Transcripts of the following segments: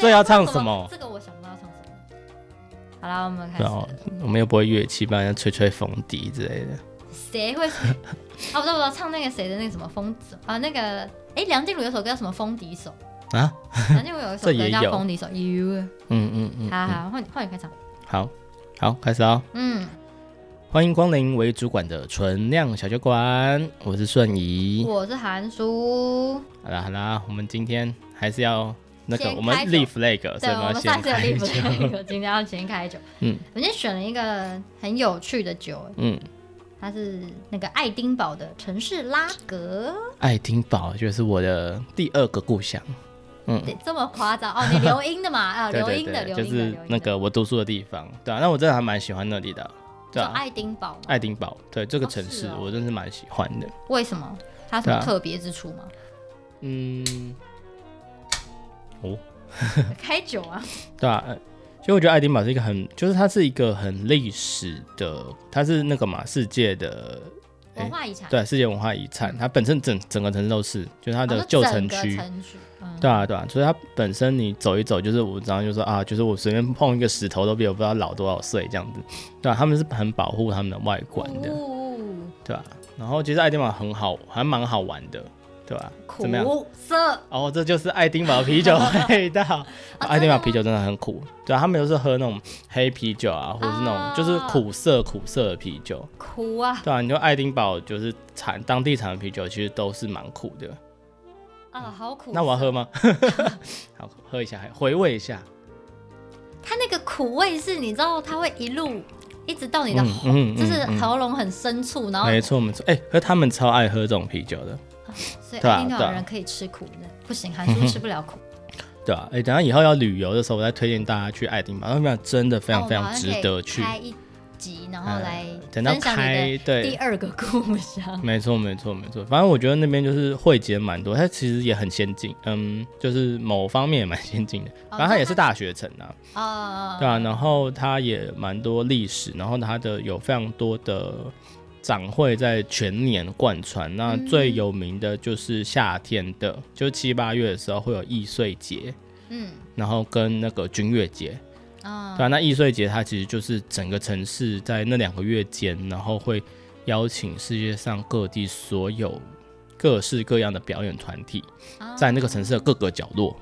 这要唱什么？这个我想不到唱什么。好了，我们开始。哦，我们又不会乐器，不然要吹吹风笛之类的。谁会？啊，不知道不知道，唱那个谁的那个什么风啊？那个哎，梁静茹有首歌叫什么《风笛手》啊？梁静茹有一首歌 叫《风笛手》，You。嗯嗯嗯。好好，换换你开场。好，好，开始啊。嗯。欢迎光临为主管的纯酿小酒馆，我是顺仪，我是韩叔。好啦好啦，我们今天还是要那个我们立 flag，对，我们上次有立 flag，今天要先开酒。嗯，我今天选了一个很有趣的酒，嗯，它是那个爱丁堡的城市拉格。爱丁堡就是我的第二个故乡。嗯，这么夸张哦？你留英的嘛？啊，留英的，就是那个我读书的地方。对啊，那我真的还蛮喜欢那里的。叫爱丁堡，爱丁堡，对这个城市，我真是蛮喜欢的。为什么？它什么特别之处吗？嗯，哦，开酒啊？对啊，其实我觉得爱丁堡是一个很，就是它是一个很历史的，它是那个嘛，世界的文化遗产，对，世界文化遗产，它本身整整个城市都是，就是它的旧城区。对啊，对啊，所以它本身你走一走，就是我常常就说啊，就是我随便碰一个石头都比我不知道老多少岁这样子，对啊，他们是很保护他们的外观的，哦、对吧、啊？然后其实爱丁堡很好，还蛮好玩的，对吧、啊？苦？涩哦，这就是爱丁堡啤酒味道。啊、爱丁堡啤酒真的很苦，对啊，他们都是喝那种黑啤酒啊，或者是那种、啊、就是苦涩苦涩的啤酒，苦啊，对啊，你说爱丁堡就是产当地产的啤酒，其实都是蛮苦的。啊，好苦！那我要喝吗？好，喝一下，回味一下。它那个苦味是，你知道，它会一路一直到你的喉，嗯嗯嗯、就是喉咙很深处，然后没错没错，哎、欸，可他们超爱喝这种啤酒的，啊、所以爱丁堡人可以吃苦的，不行，韩叔吃不了苦。对啊，哎、欸，等下以后要旅游的时候，我再推荐大家去爱丁堡，爱丁堡真的非常非常值得去。集，然后来等到开对第二个故乡，没错没错没错，反正我觉得那边就是汇集蛮多，它其实也很先进，嗯，就是某方面也蛮先进的，反正它也是大学城啊，哦，对啊，然后它也蛮多历史，然后它的有非常多的展会在全年贯穿，那最有名的就是夏天的，就七八月的时候会有易碎节，嗯，然后跟那个军乐节。啊，对啊，那易碎节它其实就是整个城市在那两个月间，然后会邀请世界上各地所有各式各样的表演团体，在那个城市的各个角落，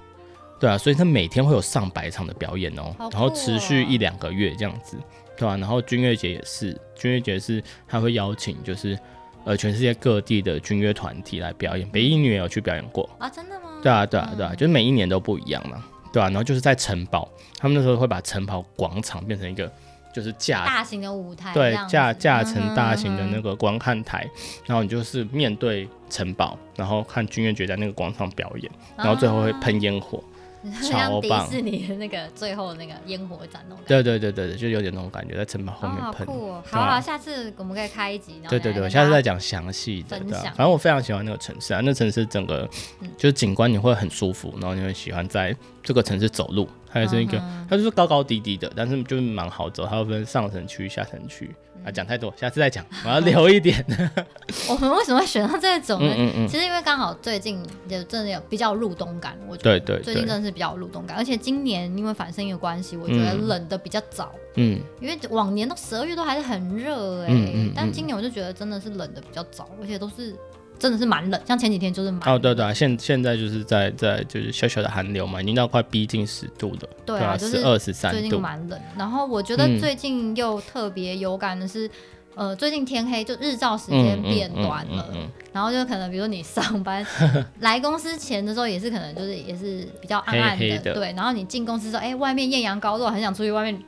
对啊，所以它每天会有上百场的表演哦，然后持续一两个月这样子，对啊，然后军乐节也是，军乐节是他会邀请就是呃全世界各地的军乐团体来表演，北一女也有去表演过啊，真的吗？对啊，对啊，对啊，就是每一年都不一样嘛。对啊，然后就是在城堡，他们那时候会把城堡广场变成一个就是架大型的舞台，对，架架成大型的那个观看台，嗯、哼然后你就是面对城堡，然后看军乐节在那个广场表演，然后最后会喷烟火。啊超棒！迪士尼的那个最后那个烟火展那种，对对对对对，就有点那种感觉，在城堡后面喷。好酷哦！好啊，下次我们可以开一集。对对对，下次再讲详细的。对，反正我非常喜欢那个城市啊，那城市整个就是景观你会很舒服，然后你会喜欢在这个城市走路。还有是一个，它就是高高低低的，但是就是蛮好走，它会分上城区、下城区。啊，讲太多，下次再讲。我要留一点。我们为什么会选到这种呢？嗯嗯，其实因为刚好最近也真的有比较入冬感，我觉得。对对。最近真的是比较入冬感，而且今年因为反声音的关系，我觉得冷的比较早。嗯。因为往年都十二月都还是很热哎，但今年我就觉得真的是冷的比较早，而且都是。真的是蛮冷，像前几天就是蛮哦，对对啊，现现在就是在在就是小小的寒流嘛，已经到快逼近十度了，对啊，就是二十三度，最近蛮冷。然后我觉得最近又特别有感的是。嗯呃，最近天黑就日照时间变短了，然后就可能比如你上班 来公司前的时候也是可能就是也是比较暗暗的，黑黑的对。然后你进公司说，哎，外面艳阳高照，很想出去外面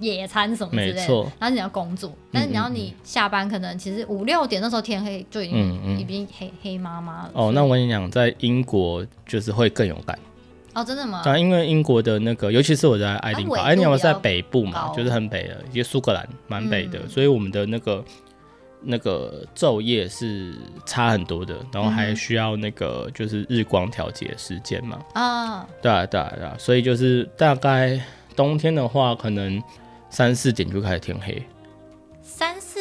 野餐什么之类的。然后你要工作，但是你要你下班可能其实五六点那时候天黑就已经、已经黑黑麻麻了。哦，那我跟你讲，在英国就是会更有感。哦，真的吗？对，因为英国的那个，尤其是我在爱丁堡，爱丁堡是在北部嘛，就是很北的，一些苏格兰蛮北的，嗯、所以我们的那个那个昼夜是差很多的，然后还需要那个就是日光调节时间嘛。啊、嗯，对啊，对啊，对啊，所以就是大概冬天的话，可能三四点就开始天黑。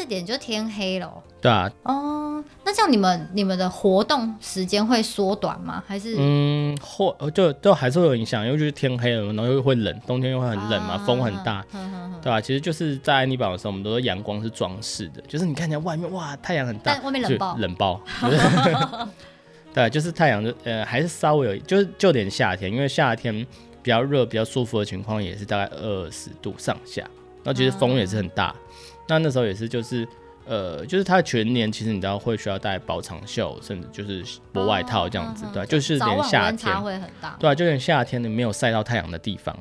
三四四点就天黑了。对啊。哦，那像你们你们的活动时间会缩短吗？还是嗯，或就就还是会有影响，因为就是天黑了，然后又会冷，冬天又会很冷嘛，啊、风很大，呵呵呵对吧、啊？其实就是在安妮堡的时候，我们都说阳光是装饰的，就是你看见外面哇，太阳很大，但外面冷爆，冷爆。对，就是太阳就呃还是稍微有，就是就连夏天，因为夏天比较热、比较舒服的情况也是大概二十度上下，那其实风也是很大。嗯、那那时候也是就是呃，就是它全年其实你知道会需要带薄长袖，甚至就是薄外套这样子，哦、对，就是连夏天会很大，对，就连夏天你没有晒到太阳的地方。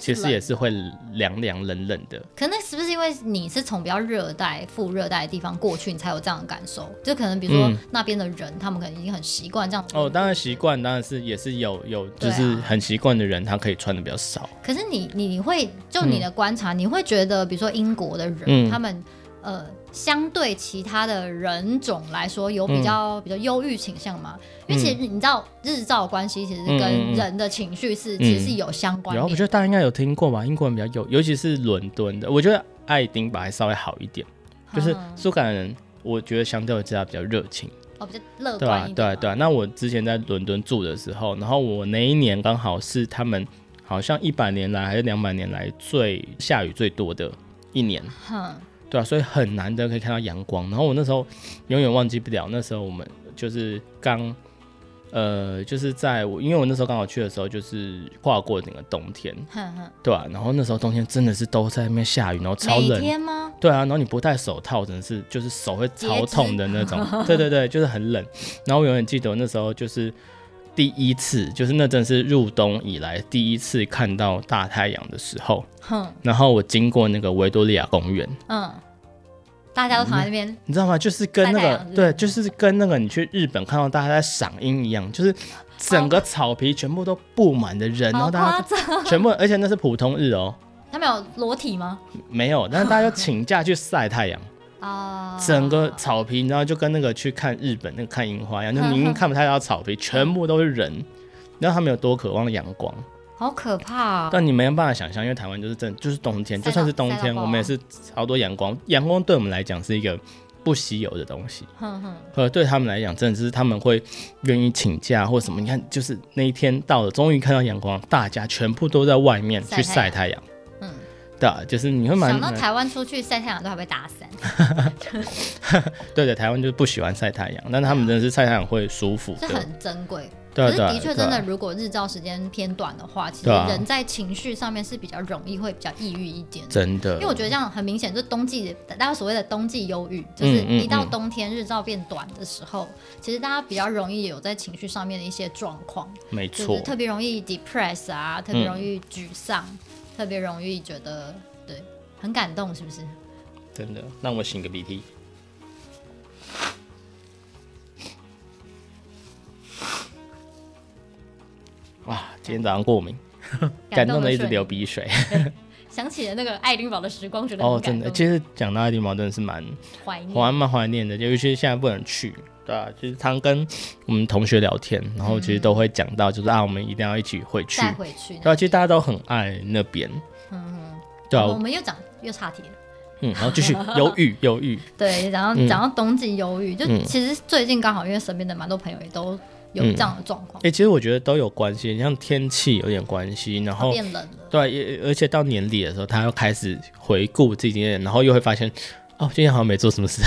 其实也是会凉凉冷冷的。可那是不是因为你是从比较热带、副热带的地方过去，你才有这样的感受？就可能比如说那边的人，嗯、他们可能已经很习惯这样。哦，当然习惯，当然是也是有有，就是很习惯的人，他可以穿的比较少。可是你你你会就你的观察，嗯、你会觉得，比如说英国的人，嗯、他们呃。相对其他的人种来说，有比较、嗯、比较忧郁倾向吗？因为其实你知道日照关系其实跟人的情绪是、嗯、其实是有相关的。然后我觉得大家应该有听过吧？英国人比较有，尤其是伦敦的。我觉得爱丁堡还稍微好一点，嗯、就是苏格兰人，我觉得相对之下比较热情，哦，比较乐观对啊？对对。那我之前在伦敦住的时候，然后我那一年刚好是他们好像一百年来还是两百年来最下雨最多的一年。嗯对啊，所以很难得可以看到阳光。然后我那时候永远忘记不了，那时候我们就是刚，呃，就是在我，因为我那时候刚好去的时候，就是跨过整个冬天，对啊，然后那时候冬天真的是都在那边下雨，然后超冷。天吗？对啊，然后你不戴手套，真的是就是手会超痛的那种。对对对，就是很冷。然后我永远记得我那时候就是第一次，就是那阵是入冬以来第一次看到大太阳的时候。哼，然后我经过那个维多利亚公园，嗯，大家都躺在那边，嗯，你知道吗？就是跟那个对，就是跟那个你去日本看到大家在赏樱一样，就是整个草皮全部都布满的人，然后大家全部，而且那是普通日哦。他们有裸体吗？没有，但是大家就请假去晒太阳啊。整个草皮，你知道，就跟那个去看日本那个看樱花一样，就明明看不太到草皮，全部都是人，你知道他们有多渴望阳光。好可怕啊！但你没有办法想象，因为台湾就是正就是冬天，就算是冬天，我们也是好多阳光。阳光对我们来讲是一个不稀有的东西，哼哼呃，对他们来讲，真的是他们会愿意请假或什么。你看，就是那一天到了，终于看到阳光，大家全部都在外面去晒太阳。嗯，对啊，就是你会蛮想到台湾出去晒太阳都还会打伞。对的，台湾就是不喜欢晒太阳，但他们真的是晒太阳会舒服，是很珍贵。可是的确，真的，如果日照时间偏短的话，其实人在情绪上面是比较容易会比较抑郁一点。真的，因为我觉得这样很明显，就是冬季大家所谓的冬季忧郁，就是一到冬天日照变短的时候，其实大家比较容易有在情绪上面的一些状况。没错，特别容易 depress 啊，特别容易沮丧，特别容易觉得对很感动，是不是？真的，让我擤个鼻涕。哇，今天早上过敏，感动的一直流鼻水。想起了那个爱丁堡的时光，觉得哦，真的，其实讲到爱丁堡真的是蛮怀念，蛮蛮怀念的。尤其是现在不能去，对啊，其实常跟我们同学聊天，然后其实都会讲到，就是啊，我们一定要一起回去，再回去。对啊，其实大家都很爱那边。嗯，对啊，我们又讲又岔题了。嗯，然后继续犹豫，犹豫。对，然后讲到冬季忧郁，就其实最近刚好因为身边的蛮多朋友也都。有这样的状况，哎、嗯欸，其实我觉得都有关系，像天气有点关系，然后变冷了，对，也而且到年底的时候，他又开始回顾自己今年，然后又会发现，哦，今天好像没做什么事，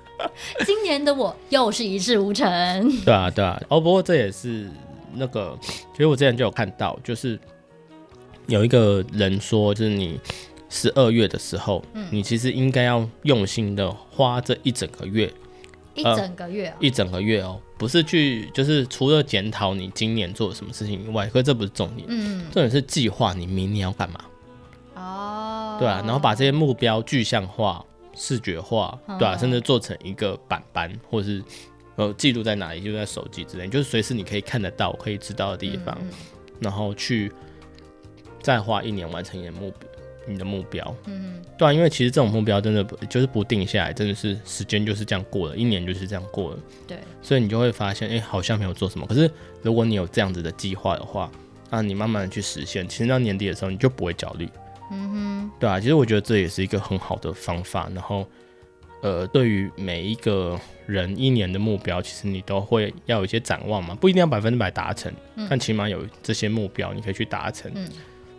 今年的我又是一事无成，对啊，对啊，哦，不过这也是那个，其实我之前就有看到，就是有一个人说，就是你十二月的时候，嗯、你其实应该要用心的花这一整个月。一整个月、哦呃，一整个月哦，不是去，就是除了检讨你今年做了什么事情以外，可是这不是重点，嗯，重点是计划你明年要干嘛，哦，对啊，然后把这些目标具象化、视觉化，对啊，甚至做成一个板板，或是呃记录在哪里，就在手机之类，就是随时你可以看得到、可以知道的地方，嗯、然后去再花一年完成你的目标。你的目标，嗯，对啊，因为其实这种目标真的不就是不定下来，真的是时间就是这样过了，一年就是这样过了，对，所以你就会发现，哎、欸，好像没有做什么。可是如果你有这样子的计划的话，那，你慢慢的去实现，其实到年底的时候你就不会焦虑，嗯哼，对啊，其实我觉得这也是一个很好的方法。然后，呃，对于每一个人一年的目标，其实你都会要有一些展望嘛，不一定要百分之百达成，嗯、但起码有这些目标，你可以去达成，嗯、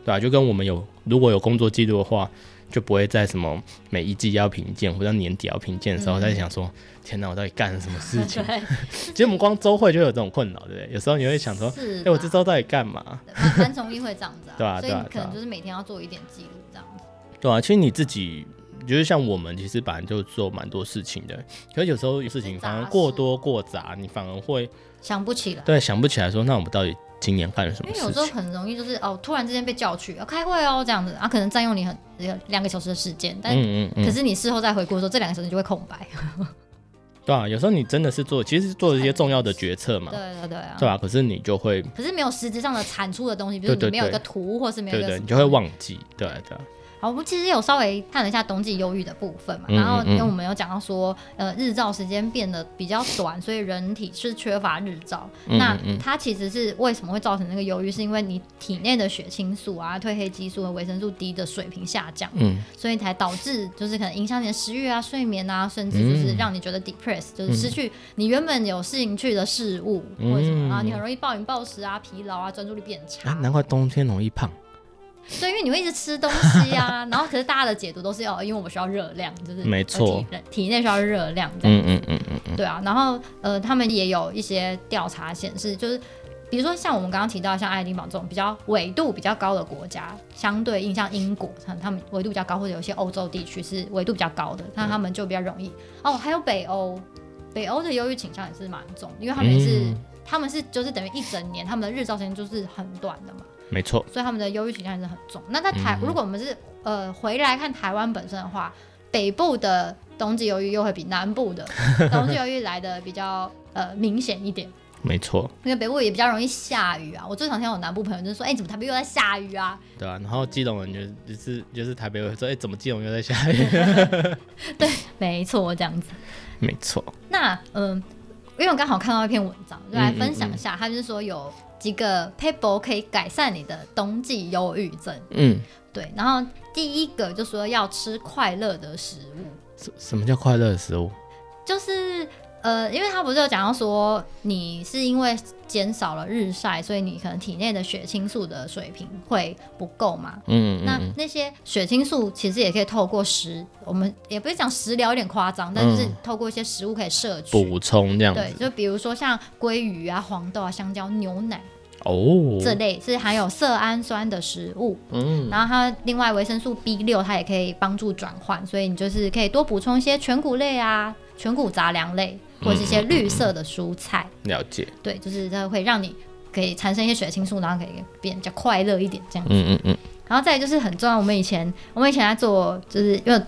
对吧、啊？就跟我们有如果有工作记录的话，就不会在什么每一季要评鉴或者年底要评鉴的时候在想说，嗯、天哪，我到底干了什么事情？对其实我们光周会就有这种困扰，对不对？有时候你会想说，哎、欸，我这周到底干嘛？蛮容易会这样子、啊，对啊，所以你可能就是每天要做一点记录这样子，对啊，其实你自己。就是像我们其实本来就做蛮多事情的，可是有时候有事情反而过多过杂，你反而会想不起来。对，想不起来说，那我们到底今年干了什么事情？因为有时候很容易就是哦，突然之间被叫去要开会哦，这样子啊，可能占用你很两个小时的时间，但嗯嗯嗯可是你事后再回顾的时候，这两个小时就会空白。对啊，有时候你真的是做，其实是做一些重要的决策嘛。对对对啊。对啊，可是你就会，可是没有实质上的产出的东西，比如你没有一个图，或是没有一个，对对，你就会忘记。对对。好，我们其实有稍微看了一下冬季忧郁的部分嘛，然后因为我们有讲到说，呃，日照时间变得比较短，所以人体是缺乏日照。那它其实是为什么会造成那个忧郁？是因为你体内的血清素啊、褪黑激素和维生素 D 的水平下降，嗯，所以才导致就是可能影响你的食欲啊、睡眠啊，甚至就是让你觉得 depressed，就是失去你原本有兴趣的事物，为什么啊？你很容易暴饮暴食啊、疲劳啊、专注力变差。难怪冬天容易胖。对，因为你会一直吃东西啊，然后可是大家的解读都是哦，因为我们需要热量，就是没错，体内需要热量这样子。嗯嗯嗯嗯嗯。对啊，然后呃，他们也有一些调查显示，就是比如说像我们刚刚提到像爱丁堡这种比较纬度比较高的国家，相对应像英国，像他们纬度比较高，或者有些欧洲地区是纬度比较高的，那他们就比较容易。哦，还有北欧，北欧的忧郁倾向也是蛮重，因为他们也是，他们是就是等于一整年他们的日照时间就是很短的嘛。没错，所以他们的忧郁倾向也是很重。那在台，嗯、如果我们是呃回来看台湾本身的话，北部的冬季忧郁又会比南部的冬季忧郁来的比较呃明显一点。没错，因为北部也比较容易下雨啊。我最常听我南部朋友就说：“哎、欸，怎么台北又在下雨啊？”对啊，然后基隆人就就是就是 台北会说：“哎、欸，怎么基隆又在下雨？” 对，没错，这样子。没错。那嗯、呃，因为我刚好看到一篇文章，就来分享一下，嗯嗯嗯他就是说有。几个 paper 可以改善你的冬季忧郁症。嗯，对。然后第一个就说要吃快乐的食物。什什么叫快乐的食物？就是呃，因为他不是有讲到说，你是因为减少了日晒，所以你可能体内的血清素的水平会不够嘛。嗯，嗯，嗯。那那些血清素其实也可以透过食，我们也不是讲食疗有点夸张，但是透过一些食物可以摄取补充这样子。对，就比如说像鲑鱼啊、黄豆啊、香蕉、牛奶。哦，这类是含有色氨酸的食物，嗯，然后它另外维生素 B 六它也可以帮助转换，所以你就是可以多补充一些全谷类啊、全谷杂粮类或者是一些绿色的蔬菜。嗯嗯嗯、了解，对，就是它会让你可以产生一些血清素，然后可以变比较快乐一点这样子。嗯嗯嗯。然后再就是很重要，我们以前我们以前在做，就是因为。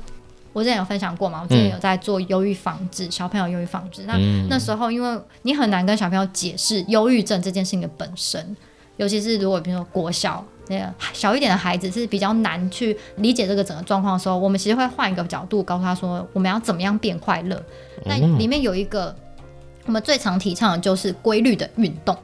我之前有分享过嘛，我之前有在做忧郁防治，嗯、小朋友忧郁防治。那、嗯、那时候，因为你很难跟小朋友解释忧郁症这件事情的本身，尤其是如果比如说国小那个小一点的孩子是比较难去理解这个整个状况的时候，我们其实会换一个角度告诉他说，我们要怎么样变快乐。那里面有一个我们最常提倡的就是规律的运动。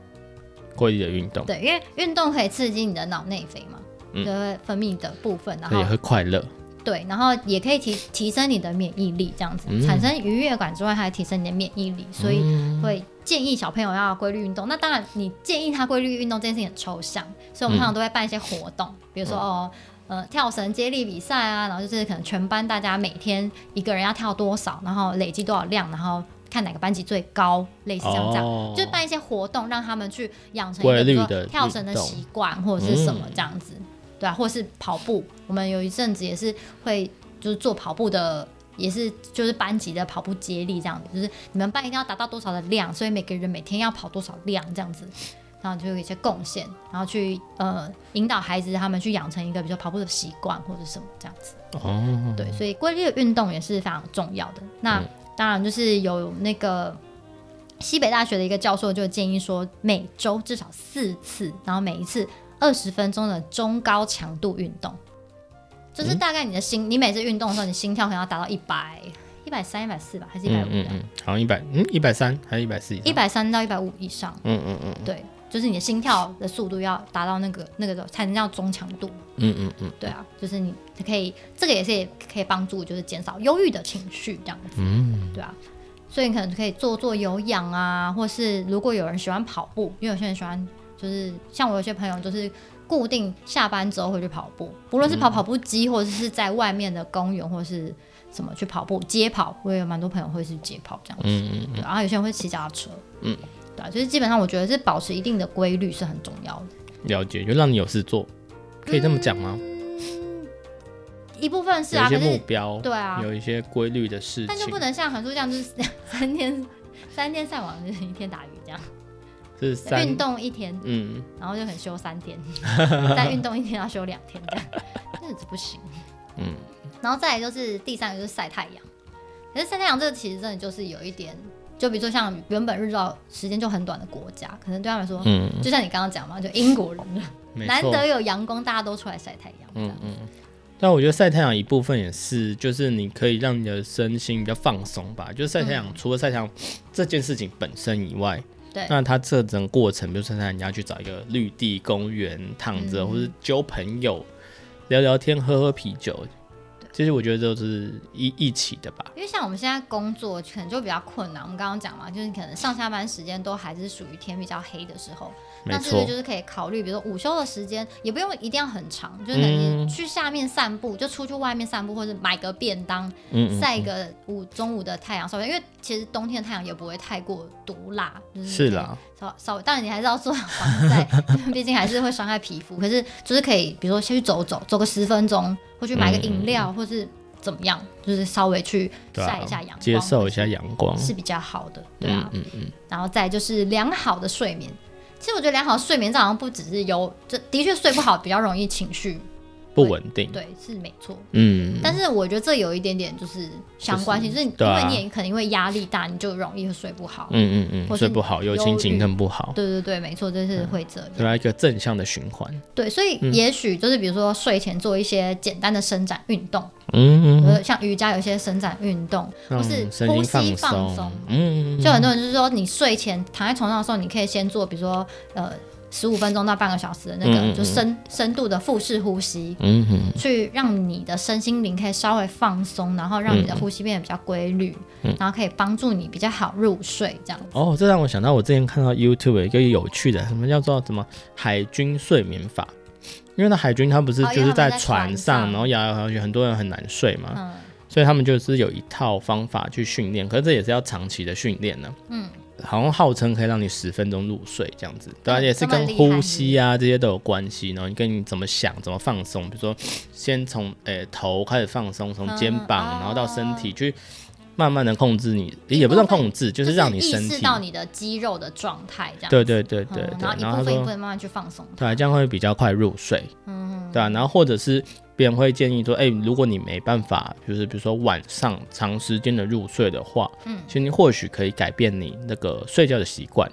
规律的运动，对，因为运动可以刺激你的脑内啡嘛，就会分泌的部分，然后也会快乐。对，然后也可以提提升你的免疫力，这样子、嗯、产生愉悦感之外，还提升你的免疫力，所以会建议小朋友要规律运动。那当然，你建议他规律运动这件事情很抽象，所以我们通常都会办一些活动，嗯、比如说哦，呃，跳绳接力比赛啊，然后就是可能全班大家每天一个人要跳多少，然后累积多少量，然后看哪个班级最高，类似像这样，哦、就是办一些活动，让他们去养成一个跳绳的习惯或者是什么这样子。嗯对啊，或是跑步，我们有一阵子也是会就是做跑步的，也是就是班级的跑步接力这样子，就是你们班一定要达到多少的量，所以每个人每天要跑多少量这样子，然后就有一些贡献，然后去呃引导孩子他们去养成一个比如说跑步的习惯或者什么这样子。哦，对，所以规律的运动也是非常重要的。那当然就是有那个西北大学的一个教授就建议说，每周至少四次，然后每一次。二十分钟的中高强度运动，就是大概你的心，嗯、你每次运动的时候，你心跳可能要达到一百、一百三、一百四吧，还是一百五？嗯嗯，好像一百，嗯，一百三还是一百四？一百三到一百五以上。嗯嗯嗯，对。就是你的心跳的速度要达到那个那个才能叫中强度。嗯嗯嗯，对啊，就是你可以这个也是也可以帮助，就是减少忧郁的情绪这样子。嗯，对啊，所以你可能可以做做有氧啊，或是如果有人喜欢跑步，因为有些人喜欢，就是像我有些朋友就是固定下班之后会去跑步，不论是跑跑步机，或者是在外面的公园，或是什么去跑步街跑，我也有蛮多朋友会是街跑这样子。嗯嗯，对，然后有些人会骑脚踏车。嗯。对啊，就是基本上我觉得是保持一定的规律是很重要的。了解，就让你有事做，可以这么讲吗？嗯，一部分是啊，有一些目标，对啊，有一些规律的事情，但就不能像韩叔这样，就是 三天三天上网，就是一天打鱼这样。是运动一天，嗯，然后就很休三天，再运动一天要休两天这样，日子不行。嗯，然后再来就是第三个就是晒太阳，可是晒太阳这个其实真的就是有一点。就比如说像原本日照时间就很短的国家，可能对他们来说，嗯，就像你刚刚讲嘛，就英国人难得有阳光，大家都出来晒太阳。嗯嗯。但我觉得晒太阳一部分也是，就是你可以让你的身心比较放松吧。就是晒太阳，嗯、除了晒太阳这件事情本身以外，对，那他这整个过程，比如说晒太阳，你要去找一个绿地公园躺着，嗯、或者交朋友聊聊天、喝喝啤酒。其实我觉得都是一一起的吧，因为像我们现在工作可能就比较困难。我们刚刚讲嘛，就是可能上下班时间都还是属于天比较黑的时候，那是不是就是可以考虑，比如说午休的时间也不用一定要很长，就是你去下面散步，嗯、就出去外面散步，或者买个便当，晒个午中午的太阳稍微，因为其实冬天的太阳也不会太过毒辣，就是是啦，稍稍微，当然你还是要做防晒，毕竟还是会伤害皮肤。可是就是可以，比如说先去走走，走个十分钟。或去买个饮料，嗯、或是怎么样，就是稍微去晒一下阳光，接受一下阳光是比较好的，对啊，嗯嗯，嗯然后再就是良好的睡眠。其实我觉得良好的睡眠，这好像不只是有，这的确睡不好比较容易情绪。不稳定，对，是没错，嗯，但是我觉得这有一点点就是相关性，就是因为你也可能因为压力大，你就容易睡不好，嗯嗯嗯，睡不好，有心情更不好，对对对，没错，这是会这样，对啊，一个正向的循环，对，所以也许就是比如说睡前做一些简单的伸展运动，嗯。嗯，像瑜伽有些伸展运动，或是呼吸放松，嗯，就很多人就是说你睡前躺在床上的时候，你可以先做，比如说呃。十五分钟到半个小时的那个，嗯、就深深度的腹式呼吸，嗯哼，去让你的身心灵可以稍微放松，然后让你的呼吸变得比较规律，嗯、然后可以帮助你比较好入睡，这样子。哦，这让我想到我之前看到 YouTube 有一个有趣的，什么叫做什么海军睡眠法？因为那海军他不是就是在船上，哦、然后摇摇摇，很多人很难睡嘛，嗯、所以他们就是有一套方法去训练，可是这也是要长期的训练呢，嗯。好像号称可以让你十分钟入睡这样子，对啊，也是跟呼吸啊这些都有关系。然后你跟你怎么想、怎么放松，比如说先从诶、欸、头开始放松，从肩膀，然后到身体去慢慢的控制你，也不算控制，就是让你身体意识到你的肌肉的状态这样。对对对对对，然后一部分一部分慢慢去放松，对，这样会比较快入睡。嗯，对啊，然后或者是。别人会建议说：“哎、欸，如果你没办法，就是比如说晚上长时间的入睡的话，嗯，其实你或许可以改变你那个睡觉的习惯。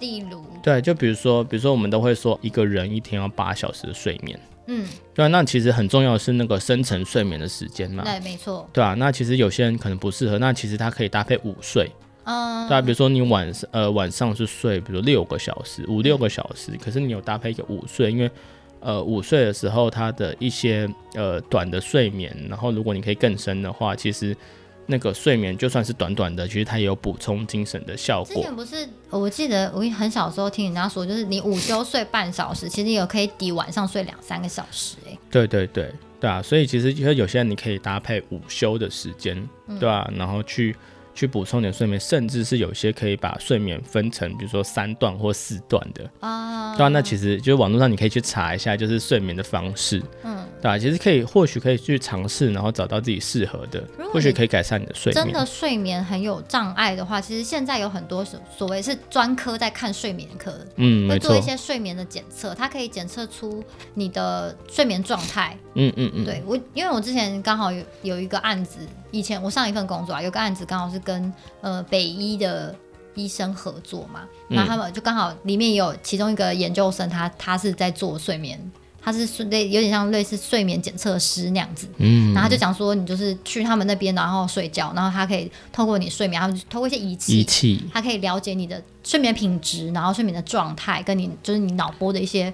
例如，对，就比如说，比如说我们都会说一个人一天要八小时的睡眠，嗯，对啊，那其实很重要的是那个深层睡眠的时间嘛，对，没错，对啊，那其实有些人可能不适合，那其实他可以搭配午睡，嗯，对啊，比如说你晚上呃晚上是睡，比如六个小时，五六个小时，嗯、可是你有搭配一个午睡，因为。呃，午睡的时候，他的一些呃短的睡眠，然后如果你可以更深的话，其实那个睡眠就算是短短的，其实它也有补充精神的效果。之前不是，我记得我很小时候听人家说，就是你午休睡半小时，其实也可以抵晚上睡两三个小时。哎，对对对对啊，所以其实因为有些人你可以搭配午休的时间，对吧、啊？然后去。去补充点睡眠，甚至是有些可以把睡眠分成，比如说三段或四段的啊。对啊，那其实就是网络上你可以去查一下，就是睡眠的方式。嗯，对啊，其实可以，或许可以去尝试，然后找到自己适合的，或许可以改善你的睡眠。真的睡眠很有障碍的话，其实现在有很多所所谓是专科在看睡眠科，嗯，会做一些睡眠的检测，它可以检测出你的睡眠状态。嗯嗯嗯，对我，因为我之前刚好有有一个案子。以前我上一份工作啊，有个案子刚好是跟呃北医的医生合作嘛，那、嗯、他们就刚好里面有其中一个研究生他，他他是在做睡眠，他是类有点像类似睡眠检测师那样子，嗯，然后他就讲说，你就是去他们那边，然后睡觉，然后他可以透过你睡眠，他们透过一些仪器，仪器，他可以了解你的睡眠品质，然后睡眠的状态，跟你就是你脑波的一些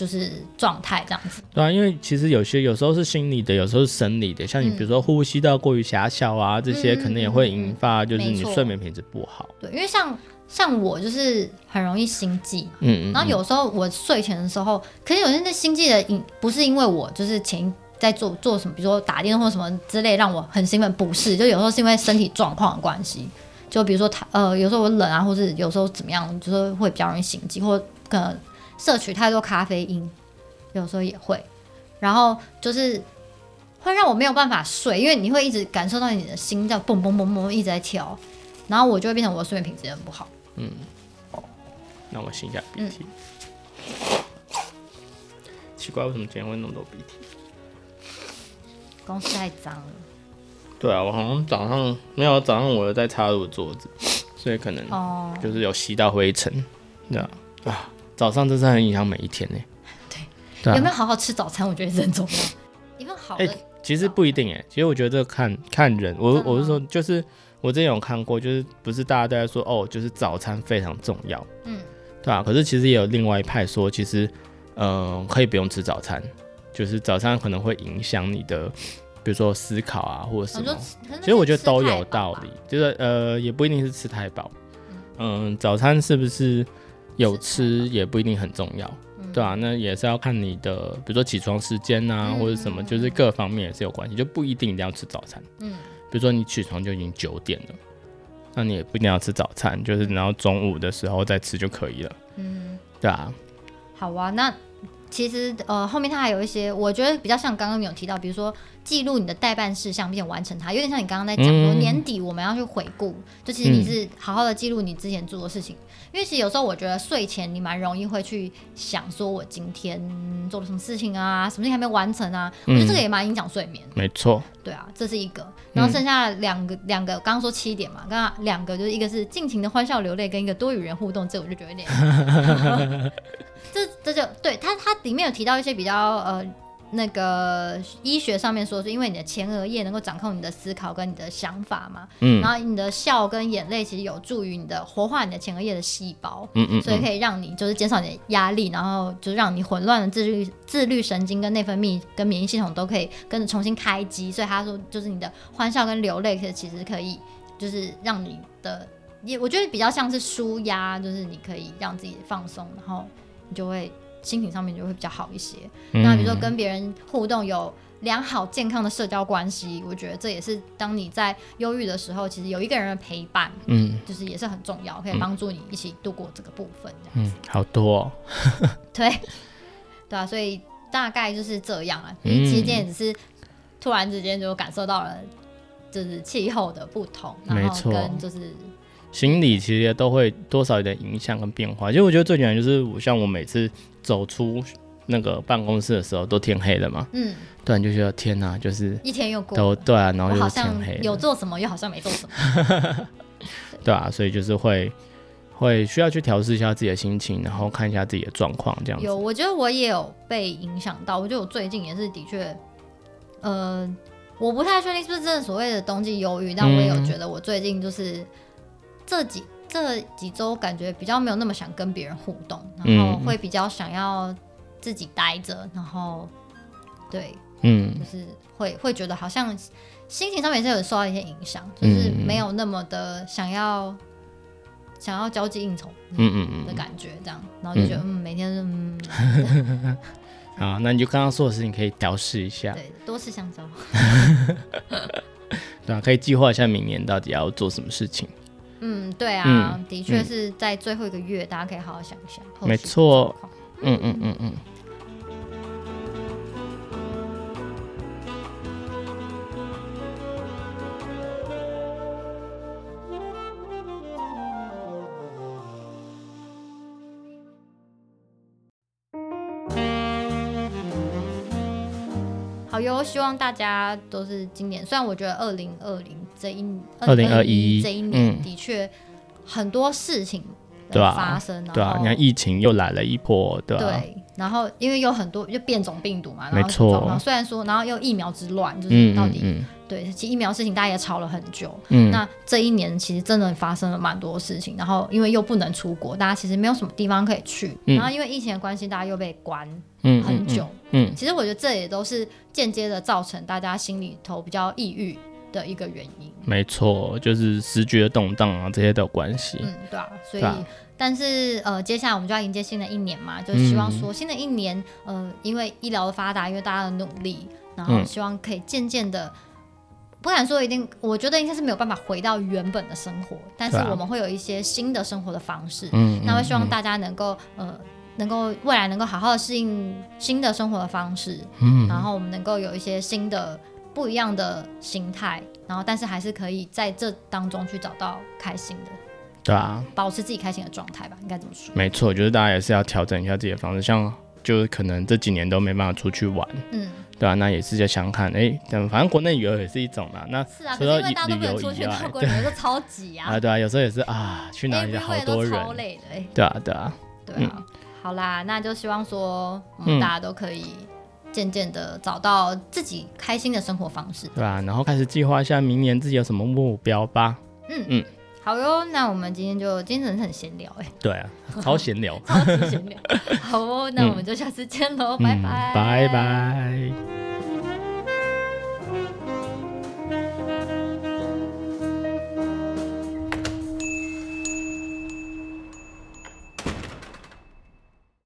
就是状态这样子。对啊，因为其实有些有时候是心理的，有时候是生理的，像你比如说呼吸道过于狭小啊，嗯、这些可能也会引发就是你睡眠品质不好。对，因为像。像我就是很容易心悸，嗯，然后有时候我睡前的时候，可是有些那心悸的因不是因为我就是前在做做什么，比如说打电话或什么之类让我很兴奋，不是，就有时候是因为身体状况的关系，就比如说他呃有时候我冷啊，或是有时候怎么样，就是会比较容易心悸，或可能摄取太多咖啡因，有时候也会，然后就是会让我没有办法睡，因为你会一直感受到你的心在蹦蹦蹦蹦一直在跳，然后我就会变成我的睡眠品质很不好。嗯，那我擤一下鼻涕。嗯、奇怪，为什么今天会那么多鼻涕？公司太脏了。对啊，我好像早上没有早上，我有在擦我的桌子，所以可能就是有吸到灰尘。对啊，啊，早上真是很影响每一天呢。对，有没有好好吃早餐？我觉得是很重要。一份好的、欸，其实不一定哎。其实我觉得这看看人，我我是说就是。我之前有看过，就是不是大家都在说哦，就是早餐非常重要，嗯，对啊，可是其实也有另外一派说，其实，嗯、呃，可以不用吃早餐，就是早餐可能会影响你的，比如说思考啊，或者什么。其实我觉得都有道理，就是呃，也不一定是吃太饱，嗯、呃，早餐是不是有吃也不一定很重要，对啊，那也是要看你的，比如说起床时间啊，或者什么，就是各方面也是有关系，就不一定一定要吃早餐，嗯。比如说你起床就已经九点了，那你也不一定要吃早餐，就是然后中午的时候再吃就可以了。嗯，对啊。好啊，那其实呃后面它还有一些，我觉得比较像刚刚你有提到，比如说记录你的代办事项并且完成它，有点像你刚刚在讲说、嗯、年底我们要去回顾，就其实你是好好的记录你之前做的事情。嗯因为其实有时候我觉得睡前你蛮容易会去想说，我今天做了什么事情啊，什么事情还没完成啊，嗯、我觉得这个也蛮影响睡眠。没错。对啊，这是一个。然后剩下两个，两、嗯、个刚刚说七点嘛，刚刚两个就是一个是尽情的欢笑流泪，跟一个多与人互动，这我就觉得有点。这这就对他他里面有提到一些比较呃。那个医学上面说，是因为你的前额叶能够掌控你的思考跟你的想法嘛，嗯，然后你的笑跟眼泪其实有助于你的活化你的前额叶的细胞，嗯，嗯嗯，所以可以让你就是减少你的压力，然后就让你混乱的自律自律神经跟内分泌跟免疫系统都可以跟着重新开机，所以他说就是你的欢笑跟流泪，可其实可以就是让你的也我觉得比较像是舒压，就是你可以让自己放松，然后你就会。心情上面就会比较好一些。嗯、那比如说跟别人互动有良好健康的社交关系，我觉得这也是当你在忧郁的时候，其实有一个人的陪伴，嗯，就是也是很重要，可以帮助你一起度过这个部分。嗯，好多、哦。对，对啊，所以大概就是这样啊。其实今天只是突然之间就感受到了，就是气候的不同，然后跟就是。心理其实也都会多少有点影响跟变化。其实我觉得最简单就是，我像我每次走出那个办公室的时候，都天黑了嘛。嗯。突然就觉得天哪，就是一天又过。都对啊，然后又天黑。有做什么，又好像没做什么。对啊，所以就是会会需要去调试一下自己的心情，然后看一下自己的状况，这样子。有，我觉得我也有被影响到。我觉得我最近也是的确，呃，我不太确定是不是真的所谓的冬季忧郁，但我也有觉得我最近就是。这几这几周感觉比较没有那么想跟别人互动，然后会比较想要自己待着，然后对，嗯，就是会会觉得好像心情上面也是有受到一些影响，就是没有那么的想要想要交际应酬，嗯嗯嗯。的感觉这样，然后就觉得嗯每天嗯，好，那你就刚刚说的事情可以调试一下，对，多吃香蕉，对啊，可以计划一下明年到底要做什么事情。嗯，对啊，嗯、的确是在最后一个月，嗯、大家可以好好想一想。没错，嗯嗯嗯嗯。好哟，希望大家都是今年，虽然我觉得二零二零。这一二零二一这一年的确很多事情的发生，对啊，你看疫情又来了一波，对吧？对，然后因为有很多就变种病毒嘛。然后虽然说，然后又疫苗之乱，就是到底、嗯嗯嗯、对，其实疫苗事情大家也吵了很久。嗯。那这一年其实真的发生了蛮多事情，然后因为又不能出国，大家其实没有什么地方可以去。嗯、然后因为疫情的关系，大家又被关很久。嗯。其实我觉得这也都是间接的造成大家心里头比较抑郁的一个原因。没错，就是时局的动荡啊，这些都有关系。嗯，对啊，所以。但是呃，接下来我们就要迎接新的一年嘛，就希望说新的一年，嗯、呃，因为医疗的发达，因为大家的努力，然后希望可以渐渐的，嗯、不敢说一定，我觉得应该是没有办法回到原本的生活，但是我们会有一些新的生活的方式，嗯，那会希望大家能够呃，能够未来能够好好的适应新的生活的方式，嗯，然后我们能够有一些新的不一样的心态，然后但是还是可以在这当中去找到开心的。对啊，保持自己开心的状态吧，应该怎么说。没错，就是大家也是要调整一下自己的方式，像就是可能这几年都没办法出去玩，嗯，对啊，那也是在想看，哎，等反正国内旅游也是一种啦。那是啊，可是因为大家都没有出去，出国旅游就超挤啊。啊，对啊，有时候也是啊，去哪里好多人，超累的哎。对啊，对啊，对啊。好啦，那就希望说，嗯，大家都可以渐渐的找到自己开心的生活方式，对啊，然后开始计划一下明年自己有什么目标吧。嗯嗯。好哟，那我们今天就今天很闲聊哎、欸。对啊，超闲聊，超级闲聊。好哦，那我们就下次见喽，嗯、拜拜，拜拜。